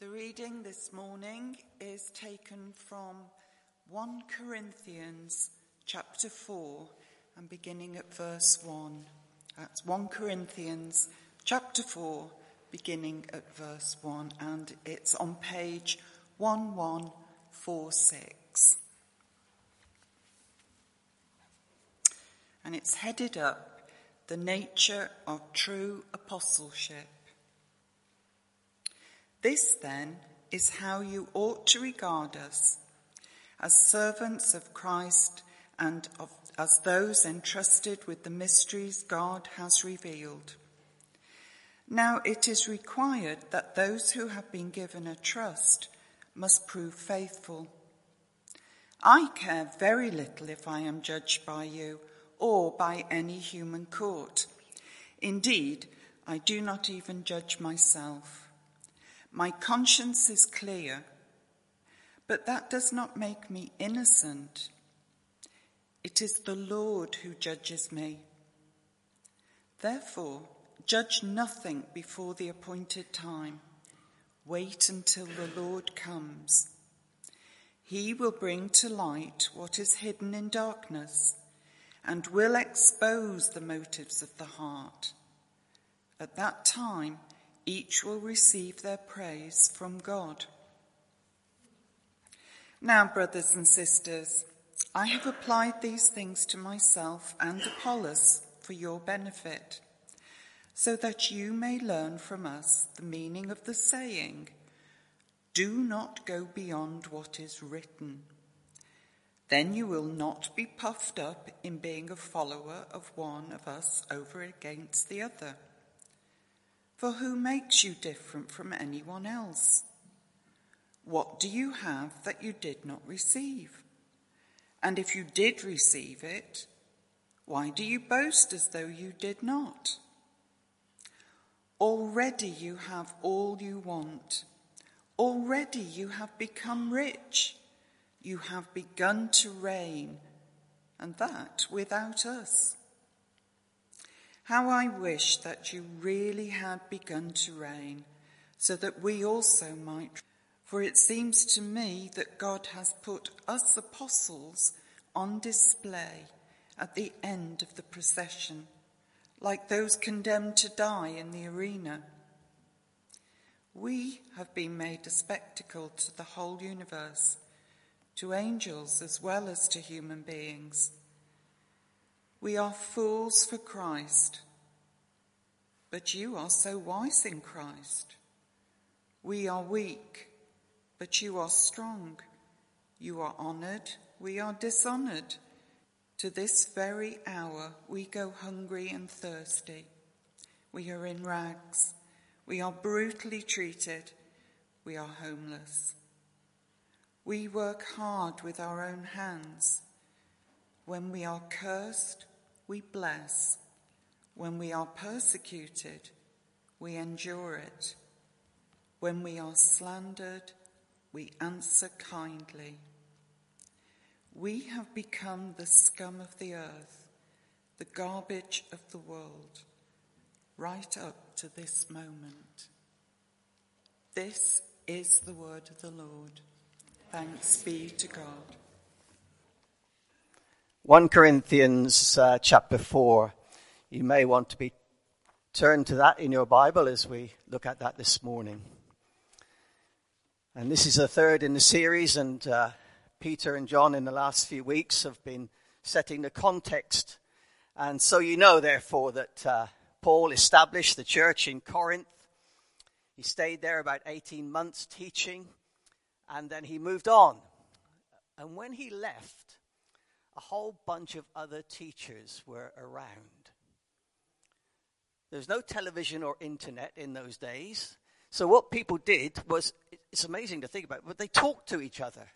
The reading this morning is taken from 1 Corinthians chapter 4 and beginning at verse 1. That's 1 Corinthians chapter 4 beginning at verse 1 and it's on page 1146. And it's headed up The Nature of True Apostleship. This then is how you ought to regard us as servants of Christ and of, as those entrusted with the mysteries God has revealed. Now it is required that those who have been given a trust must prove faithful. I care very little if I am judged by you or by any human court. Indeed, I do not even judge myself. My conscience is clear, but that does not make me innocent. It is the Lord who judges me. Therefore, judge nothing before the appointed time. Wait until the Lord comes. He will bring to light what is hidden in darkness and will expose the motives of the heart. At that time, each will receive their praise from God. Now, brothers and sisters, I have applied these things to myself and Apollos for your benefit, so that you may learn from us the meaning of the saying, do not go beyond what is written. Then you will not be puffed up in being a follower of one of us over against the other. For who makes you different from anyone else? What do you have that you did not receive? And if you did receive it, why do you boast as though you did not? Already you have all you want. Already you have become rich. You have begun to reign, and that without us. How I wish that you really had begun to reign, so that we also might. For it seems to me that God has put us apostles on display at the end of the procession, like those condemned to die in the arena. We have been made a spectacle to the whole universe, to angels as well as to human beings. We are fools for Christ, but you are so wise in Christ. We are weak, but you are strong. You are honored, we are dishonored. To this very hour we go hungry and thirsty. We are in rags. We are brutally treated. We are homeless. We work hard with our own hands. When we are cursed, we bless. When we are persecuted, we endure it. When we are slandered, we answer kindly. We have become the scum of the earth, the garbage of the world, right up to this moment. This is the word of the Lord. Thanks be to God. 1 Corinthians uh, chapter 4. You may want to be turned to that in your Bible as we look at that this morning. And this is the third in the series, and uh, Peter and John in the last few weeks have been setting the context. And so you know, therefore, that uh, Paul established the church in Corinth. He stayed there about 18 months teaching, and then he moved on. And when he left, a whole bunch of other teachers were around. There was no television or internet in those days. So what people did was, it's amazing to think about, but they talked to each other.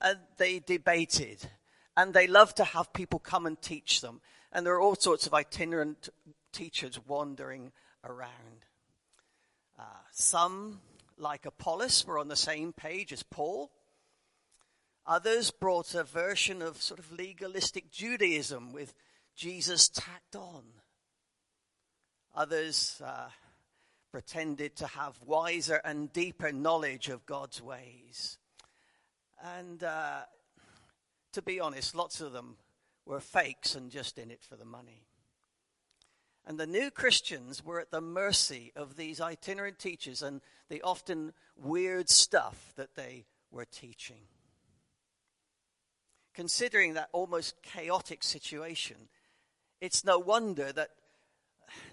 And they debated. And they loved to have people come and teach them. And there are all sorts of itinerant teachers wandering around. Uh, some, like Apollos, were on the same page as Paul. Others brought a version of sort of legalistic Judaism with Jesus tacked on. Others uh, pretended to have wiser and deeper knowledge of God's ways. And uh, to be honest, lots of them were fakes and just in it for the money. And the new Christians were at the mercy of these itinerant teachers and the often weird stuff that they were teaching. Considering that almost chaotic situation, it's no wonder that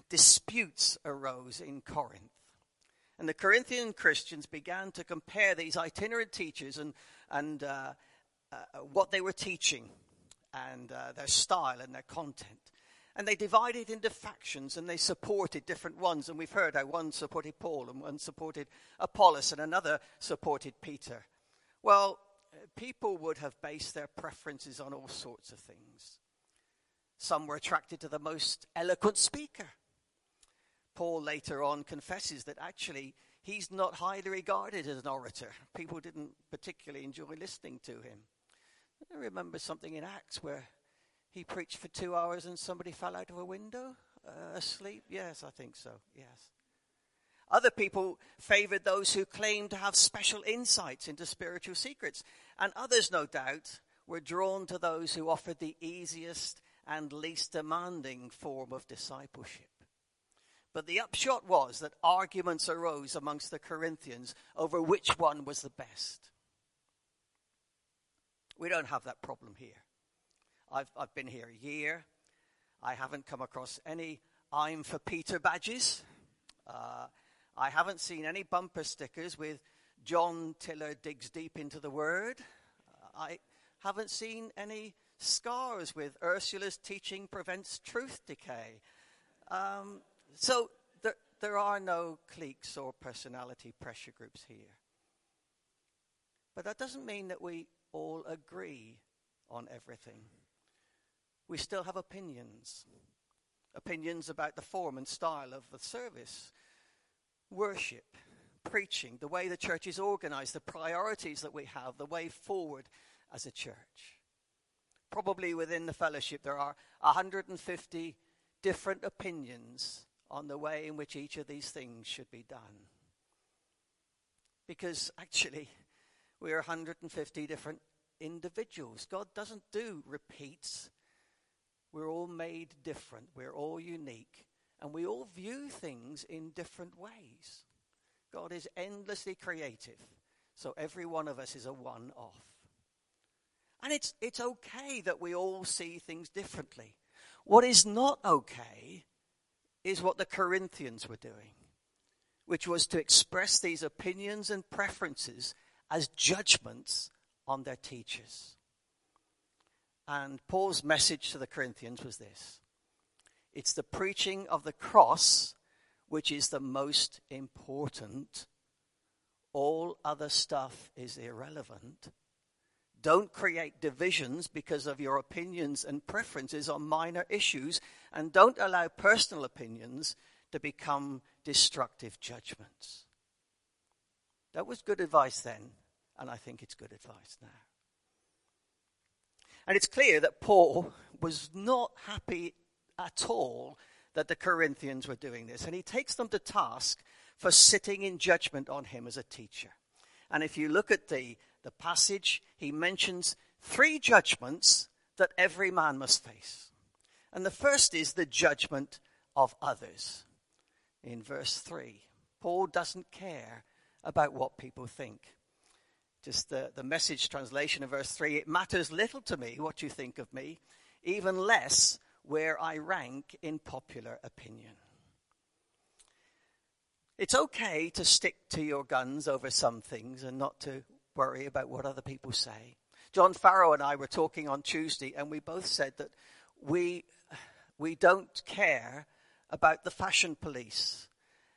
disputes arose in Corinth. And the Corinthian Christians began to compare these itinerant teachers and, and uh, uh, what they were teaching and uh, their style and their content. And they divided into factions and they supported different ones. And we've heard how one supported Paul and one supported Apollos and another supported Peter. Well, people would have based their preferences on all sorts of things. Some were attracted to the most eloquent speaker. Paul later on confesses that actually he's not highly regarded as an orator. People didn't particularly enjoy listening to him. I remember something in Acts where he preached for two hours and somebody fell out of a window uh, asleep. Yes, I think so. Yes. Other people favored those who claimed to have special insights into spiritual secrets. And others, no doubt, were drawn to those who offered the easiest and least demanding form of discipleship. But the upshot was that arguments arose amongst the Corinthians over which one was the best. We don't have that problem here. I've, I've been here a year. I haven't come across any I'm for Peter badges. Uh, I haven't seen any bumper stickers with John Tiller digs deep into the word. I haven't seen any scars with Ursula's teaching prevents truth decay. Um, so there, there are no cliques or personality pressure groups here. But that doesn't mean that we all agree on everything. We still have opinions. Opinions about the form and style of the service, worship, preaching, the way the church is organized, the priorities that we have, the way forward as a church. Probably within the fellowship, there are 150 different opinions on the way in which each of these things should be done. Because actually, we're 150 different individuals. God doesn't do repeats. We're all made different. We're all unique. And we all view things in different ways. God is endlessly creative. So every one of us is a one off. And it's, it's okay that we all see things differently. What is not okay is what the Corinthians were doing, which was to express these opinions and preferences as judgments on their teachers. And Paul's message to the Corinthians was this it's the preaching of the cross which is the most important. All other stuff is irrelevant. Don't create divisions because of your opinions and preferences on minor issues, and don't allow personal opinions to become destructive judgments. That was good advice then, and I think it's good advice now. And it's clear that Paul was not happy at all that the Corinthians were doing this, and he takes them to task for sitting in judgment on him as a teacher. And if you look at the, the passage, he mentions three judgments that every man must face. And the first is the judgment of others. In verse 3, Paul doesn't care about what people think. Just the, the message translation of verse 3 it matters little to me what you think of me, even less where I rank in popular opinion. It's okay to stick to your guns over some things and not to worry about what other people say. John Farrow and I were talking on Tuesday, and we both said that we, we don't care about the fashion police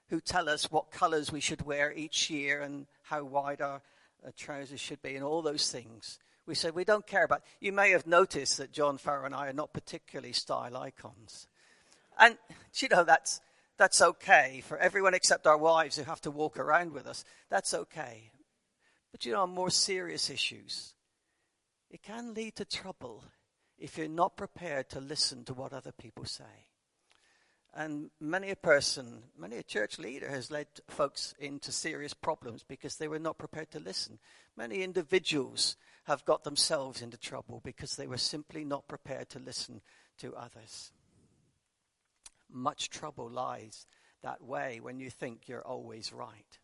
who tell us what colors we should wear each year and how wide our uh, trousers should be and all those things. We said we don't care about. You may have noticed that John Farrow and I are not particularly style icons. And you know that's that's okay for everyone except our wives who have to walk around with us. That's okay. But you know, on more serious issues, it can lead to trouble if you're not prepared to listen to what other people say. And many a person, many a church leader has led folks into serious problems because they were not prepared to listen. Many individuals have got themselves into trouble because they were simply not prepared to listen to others. Much trouble lies that way when you think you're always right.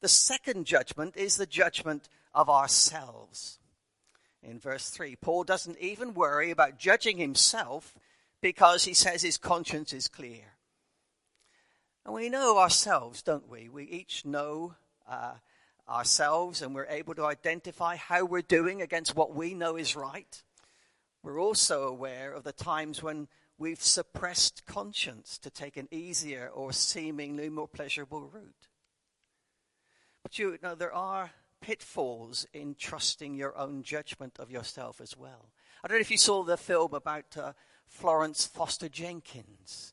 The second judgment is the judgment of ourselves. In verse 3, Paul doesn't even worry about judging himself because he says his conscience is clear. And we know ourselves, don't we? We each know uh, ourselves and we're able to identify how we're doing against what we know is right. We're also aware of the times when we've suppressed conscience to take an easier or seemingly more pleasurable route. But you know, there are pitfalls in trusting your own judgment of yourself as well. I don't know if you saw the film about uh, Florence Foster Jenkins,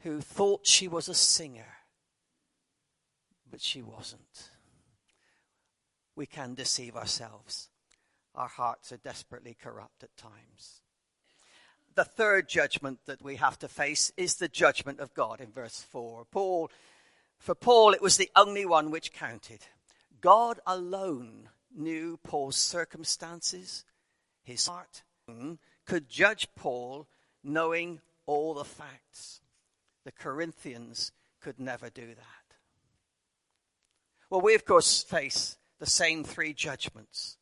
who thought she was a singer, but she wasn't. We can deceive ourselves. Our hearts are desperately corrupt at times. The third judgment that we have to face is the judgment of God in verse 4. Paul, for Paul, it was the only one which counted. God alone knew Paul's circumstances, his heart, could judge Paul knowing all the facts. The Corinthians could never do that. Well, we of course face the same three judgments.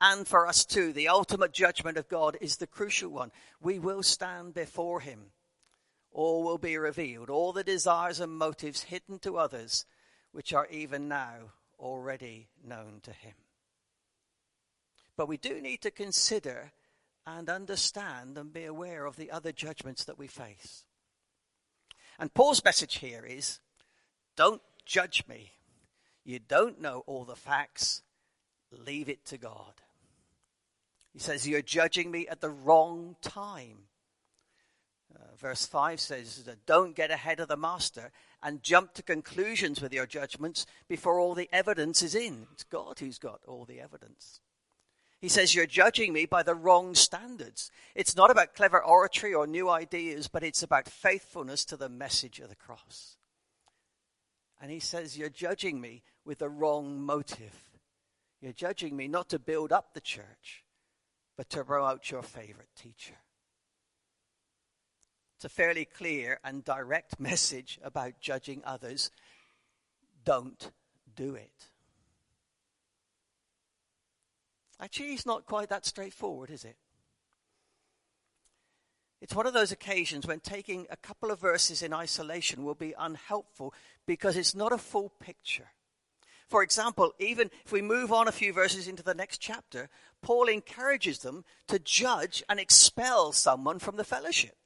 And for us too, the ultimate judgment of God is the crucial one. We will stand before Him. All will be revealed, all the desires and motives hidden to others, which are even now already known to Him. But we do need to consider and understand and be aware of the other judgments that we face. And Paul's message here is don't judge me. You don't know all the facts. Leave it to God. He says, You're judging me at the wrong time. Uh, verse 5 says, Don't get ahead of the master and jump to conclusions with your judgments before all the evidence is in. It's God who's got all the evidence. He says, You're judging me by the wrong standards. It's not about clever oratory or new ideas, but it's about faithfulness to the message of the cross. And he says, You're judging me with the wrong motive. You're judging me not to build up the church, but to promote your favorite teacher. It's a fairly clear and direct message about judging others. Don't do it. Actually, it's not quite that straightforward, is it? It's one of those occasions when taking a couple of verses in isolation will be unhelpful because it's not a full picture. For example, even if we move on a few verses into the next chapter, Paul encourages them to judge and expel someone from the fellowship.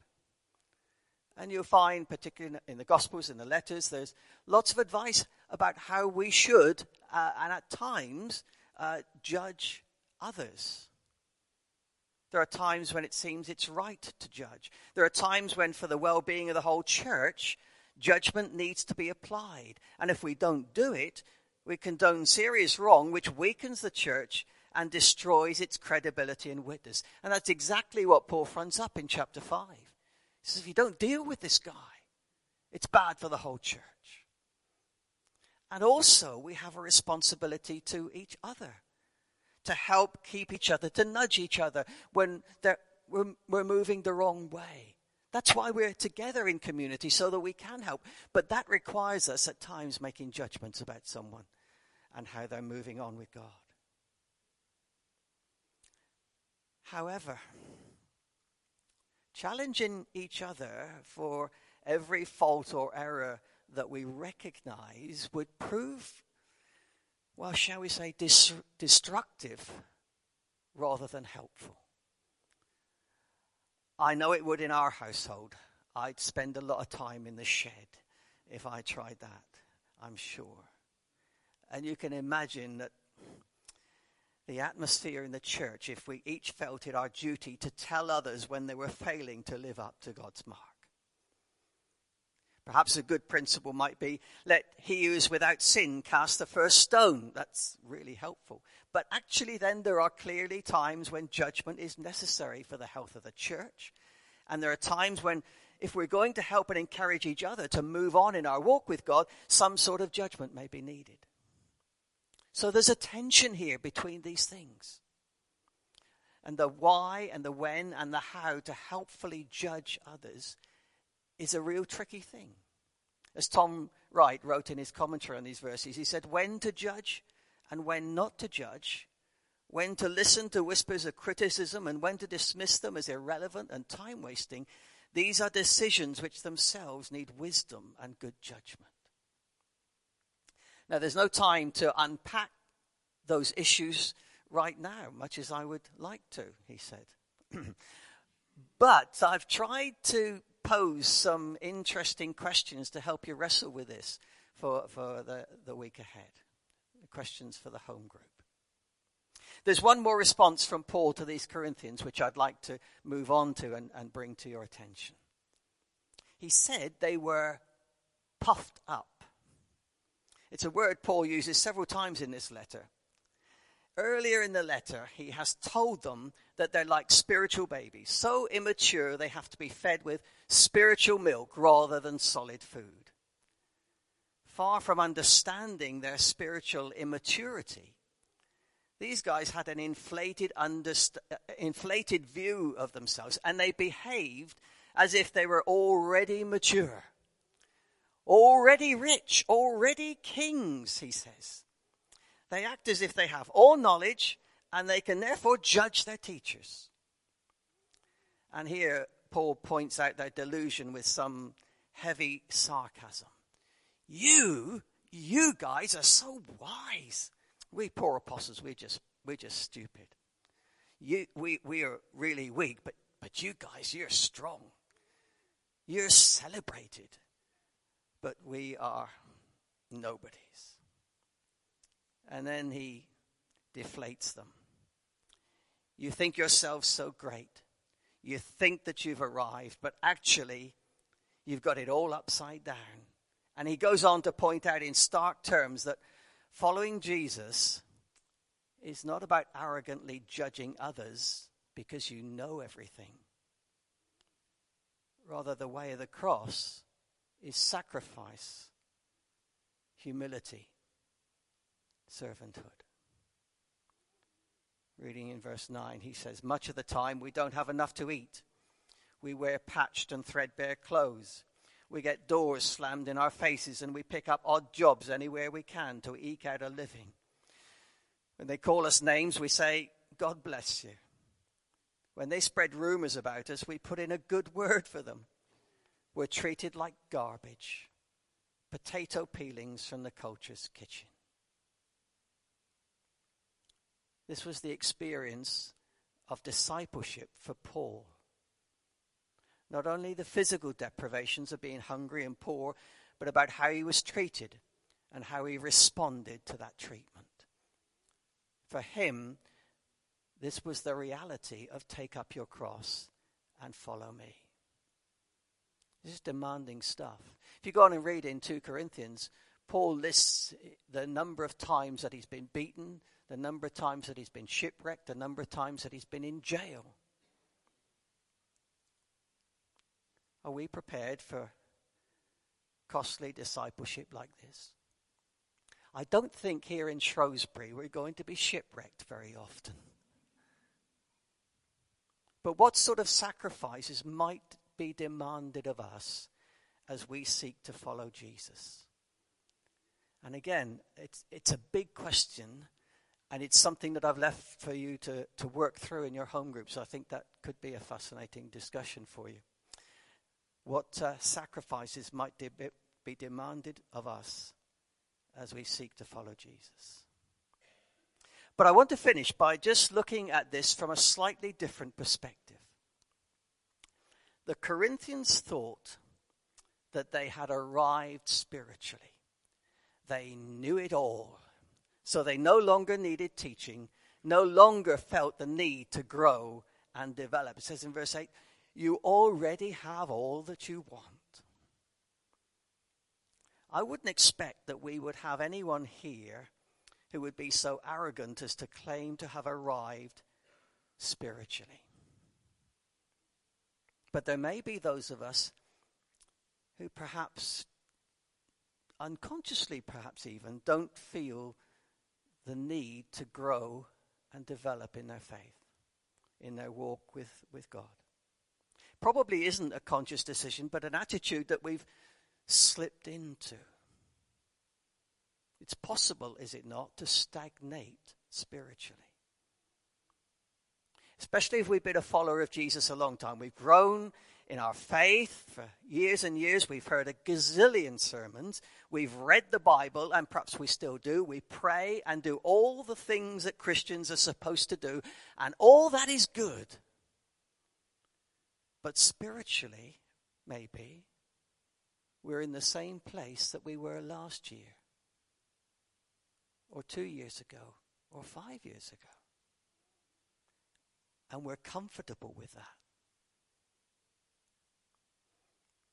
And you'll find, particularly in the Gospels and the letters, there's lots of advice about how we should, uh, and at times, uh, judge others. There are times when it seems it's right to judge. There are times when, for the well being of the whole church, judgment needs to be applied. And if we don't do it, we condone serious wrong, which weakens the church and destroys its credibility and witness. And that's exactly what Paul fronts up in chapter 5. He says, if you don't deal with this guy, it's bad for the whole church. And also, we have a responsibility to each other to help keep each other, to nudge each other when we're, we're moving the wrong way. That's why we're together in community, so that we can help. But that requires us at times making judgments about someone and how they're moving on with God. However, challenging each other for every fault or error that we recognize would prove well, shall we say, dis- destructive rather than helpful. I know it would in our household. I'd spend a lot of time in the shed if I tried that, I'm sure. And you can imagine that the atmosphere in the church if we each felt it our duty to tell others when they were failing to live up to God's mark. Perhaps a good principle might be let he who is without sin cast the first stone. That's really helpful. But actually, then there are clearly times when judgment is necessary for the health of the church. And there are times when if we're going to help and encourage each other to move on in our walk with God, some sort of judgment may be needed. So there's a tension here between these things. And the why and the when and the how to helpfully judge others is a real tricky thing. As Tom Wright wrote in his commentary on these verses, he said, When to judge and when not to judge, when to listen to whispers of criticism and when to dismiss them as irrelevant and time wasting, these are decisions which themselves need wisdom and good judgment. Now, there's no time to unpack those issues right now, much as I would like to, he said. but I've tried to pose some interesting questions to help you wrestle with this for, for the, the week ahead. Questions for the home group. There's one more response from Paul to these Corinthians, which I'd like to move on to and, and bring to your attention. He said they were puffed up. It's a word Paul uses several times in this letter. Earlier in the letter, he has told them that they're like spiritual babies, so immature they have to be fed with spiritual milk rather than solid food. Far from understanding their spiritual immaturity, these guys had an inflated, underst- uh, inflated view of themselves, and they behaved as if they were already mature, already rich, already kings, he says. They act as if they have all knowledge and they can therefore judge their teachers. And here Paul points out their delusion with some heavy sarcasm. You, you guys are so wise. We poor apostles, we're just, we're just stupid. You, we, we are really weak, but, but you guys, you're strong. You're celebrated. But we are nobodies. And then he deflates them. You think yourself so great. You think that you've arrived, but actually, you've got it all upside down. And he goes on to point out in stark terms that Following Jesus is not about arrogantly judging others because you know everything. Rather, the way of the cross is sacrifice, humility, servanthood. Reading in verse 9, he says, Much of the time we don't have enough to eat. We wear patched and threadbare clothes. We get doors slammed in our faces and we pick up odd jobs anywhere we can to eke out a living. When they call us names, we say, God bless you. When they spread rumors about us, we put in a good word for them. We're treated like garbage, potato peelings from the culture's kitchen. This was the experience of discipleship for Paul not only the physical deprivations of being hungry and poor, but about how he was treated and how he responded to that treatment. For him, this was the reality of take up your cross and follow me. This is demanding stuff. If you go on and read in 2 Corinthians, Paul lists the number of times that he's been beaten, the number of times that he's been shipwrecked, the number of times that he's been in jail. Are we prepared for costly discipleship like this? I don't think here in Shrewsbury we're going to be shipwrecked very often. But what sort of sacrifices might be demanded of us as we seek to follow Jesus? And again, it's, it's a big question, and it's something that I've left for you to, to work through in your home groups. I think that could be a fascinating discussion for you what uh, sacrifices might de- be demanded of us as we seek to follow Jesus. But I want to finish by just looking at this from a slightly different perspective. The Corinthians thought that they had arrived spiritually, they knew it all. So they no longer needed teaching, no longer felt the need to grow and develop. It says in verse 8, you already have all that you want. I wouldn't expect that we would have anyone here who would be so arrogant as to claim to have arrived spiritually. But there may be those of us who perhaps, unconsciously perhaps even, don't feel the need to grow and develop in their faith, in their walk with, with God. Probably isn't a conscious decision, but an attitude that we've slipped into. It's possible, is it not, to stagnate spiritually. Especially if we've been a follower of Jesus a long time. We've grown in our faith for years and years. We've heard a gazillion sermons. We've read the Bible, and perhaps we still do. We pray and do all the things that Christians are supposed to do, and all that is good. But spiritually, maybe, we're in the same place that we were last year, or two years ago, or five years ago. And we're comfortable with that.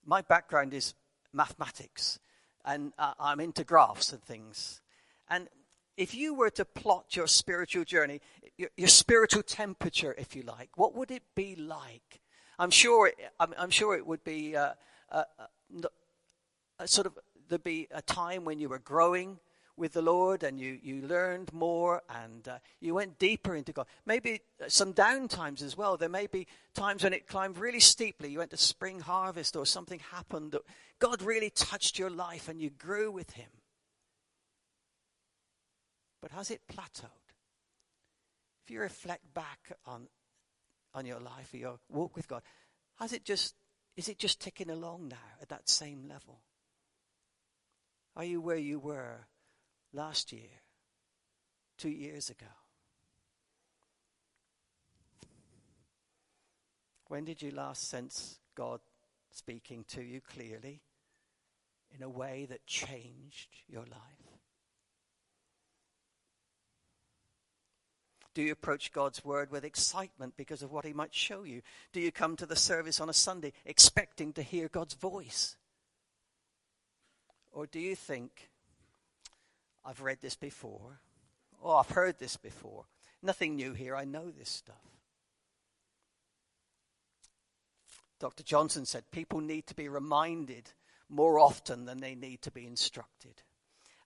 My background is mathematics, and uh, I'm into graphs and things. And if you were to plot your spiritual journey, your, your, spiritual temperature, if you like, what would it be like? I'm sure. I'm, I'm sure it would be uh, uh, uh sort of there'd be a time when you were growing with the Lord and you, you learned more and uh, you went deeper into God. Maybe some down times as well. There may be times when it climbed really steeply. You went to spring harvest or something happened that God really touched your life and you grew with Him. But has it plateaued? If you reflect back on, on your life or your walk with God, has it just, is it just ticking along now at that same level? Are you where you were last year, two years ago? When did you last sense God speaking to you clearly in a way that changed your life? Do you approach God's word with excitement because of what he might show you? Do you come to the service on a Sunday expecting to hear God's voice? Or do you think, I've read this before. Oh, I've heard this before. Nothing new here. I know this stuff. Dr. Johnson said people need to be reminded more often than they need to be instructed.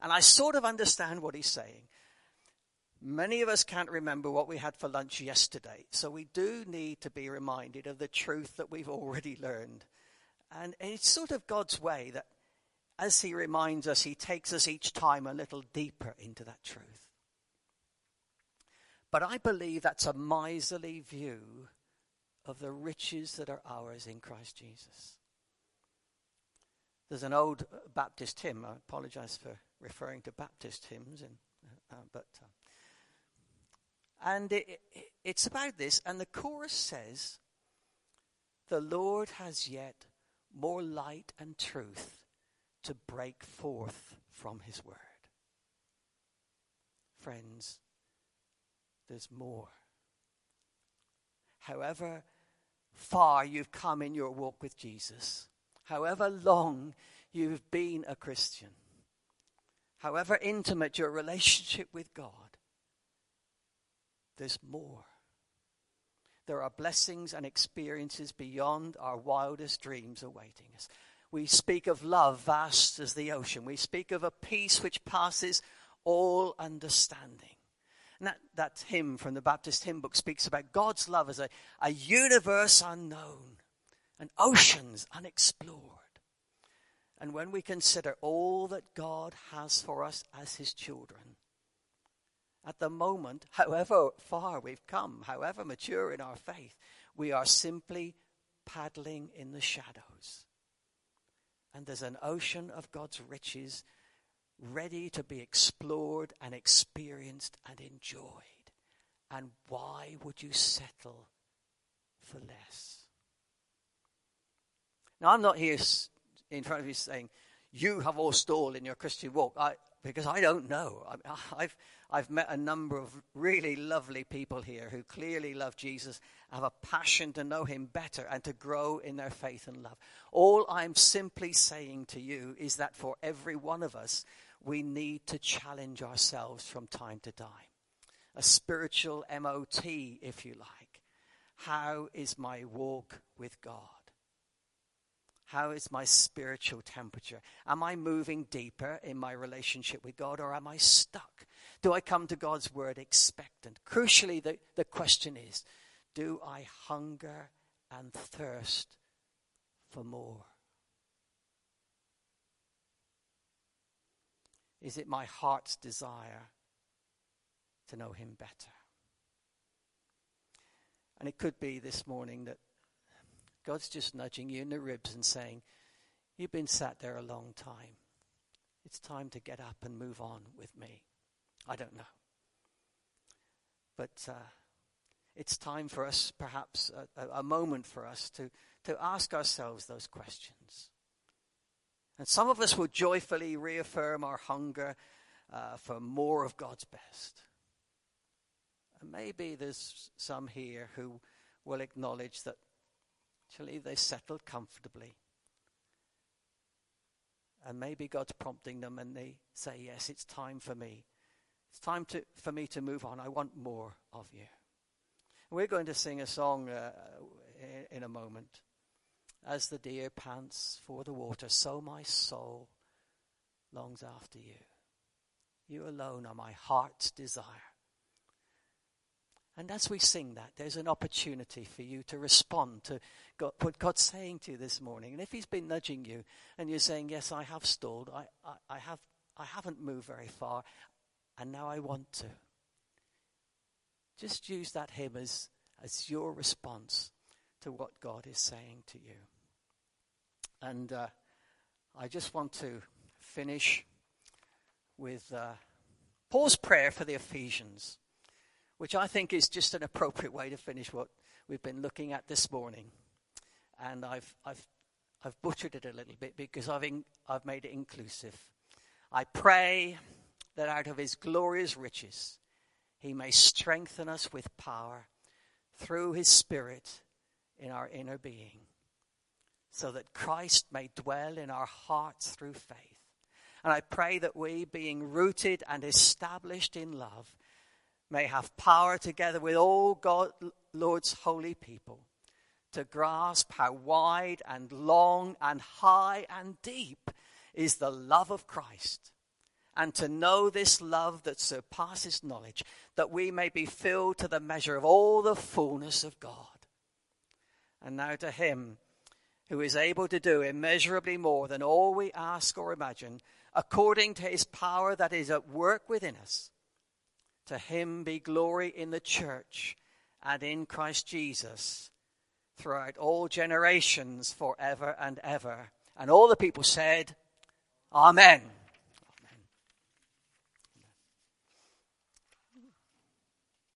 And I sort of understand what he's saying. Many of us can't remember what we had for lunch yesterday, so we do need to be reminded of the truth that we've already learned. And it's sort of God's way that as he reminds us, he takes us each time a little deeper into that truth. But I believe that's a miserly view of the riches that are ours in Christ Jesus. There's an old Baptist hymn. I apologize for referring to Baptist hymns, and, uh, but uh, and it, it, it's about this. And the chorus says, "The Lord has yet more light and truth to break forth from his word. Friends, there's more. However far you've come in your walk with Jesus, however long you've been a Christian, however intimate your relationship with God, there's more. There are blessings and experiences beyond our wildest dreams awaiting us. We speak of love vast as the ocean. We speak of a peace which passes all understanding. And that, that hymn from the Baptist hymn book speaks about God's love as a, a universe unknown, and oceans unexplored. And when we consider all that God has for us as his children, at the moment, however far we've come, however mature in our faith, we are simply paddling in the shadows and there's an ocean of God's riches ready to be explored and experienced and enjoyed. And why would you settle for less? Now, I'm not here in front of you saying, you have all stalled in your Christian walk, I, because I don't know. I, have I've met a number of really lovely people here who clearly love Jesus, have a passion to know him better and to grow in their faith and love. All I'm simply saying to you is that for every one of us, we need to challenge ourselves from time to time. A spiritual MOT, if you like. How is my walk with God? How is my spiritual temperature? Am I moving deeper in my relationship with God or am I stuck? Do I come to God's word expectant? Crucially, the, the question is do I hunger and thirst for more? Is it my heart's desire to know Him better? And it could be this morning that God's just nudging you in the ribs and saying, You've been sat there a long time. It's time to get up and move on with me. I don't know. But uh, it's time for us, perhaps, a, a, moment for us to, to ask ourselves those questions. And some of us will joyfully reaffirm our hunger uh, for more of God's best. And maybe there's some here who will acknowledge that actually they settled comfortably. And maybe God's prompting them and they say, Yes, it's time for me. It's time to, for me to move on. I want more of you. We're going to sing a song uh, in a moment. As the deer pants for the water, so my soul longs after you. You alone are my heart's desire. And as we sing that, there's an opportunity for you to respond to God, what God's saying to you this morning. And if He's been nudging you and you're saying, Yes, I have stalled, I, I, I, have, I haven't moved very far, and now I want to. Just use that hymn as, as your response to what God is saying to you. And uh, I just want to finish with uh, Paul's prayer for the Ephesians which I think is just an appropriate way to finish what we've been looking at this morning. And I've, I've, I've butchered it a little bit because I've, in, I've made it inclusive. I pray that out of his glorious riches, he may strengthen us with power through his Spirit in our inner being, so that Christ may dwell in our hearts through faith. And I pray that we, being rooted and established in love, may have power together with all God, Lord's holy people to grasp how wide and long and high and deep is the love of Christ, and to know this love that surpasses knowledge, that we may be filled to the measure of all the fullness of God. And now to Him who is able to do immeasurably more than all we ask or imagine, according to His power that is at work within us to him be glory in the church and in Christ Jesus throughout all generations, forever and ever. And all the people said, Amen.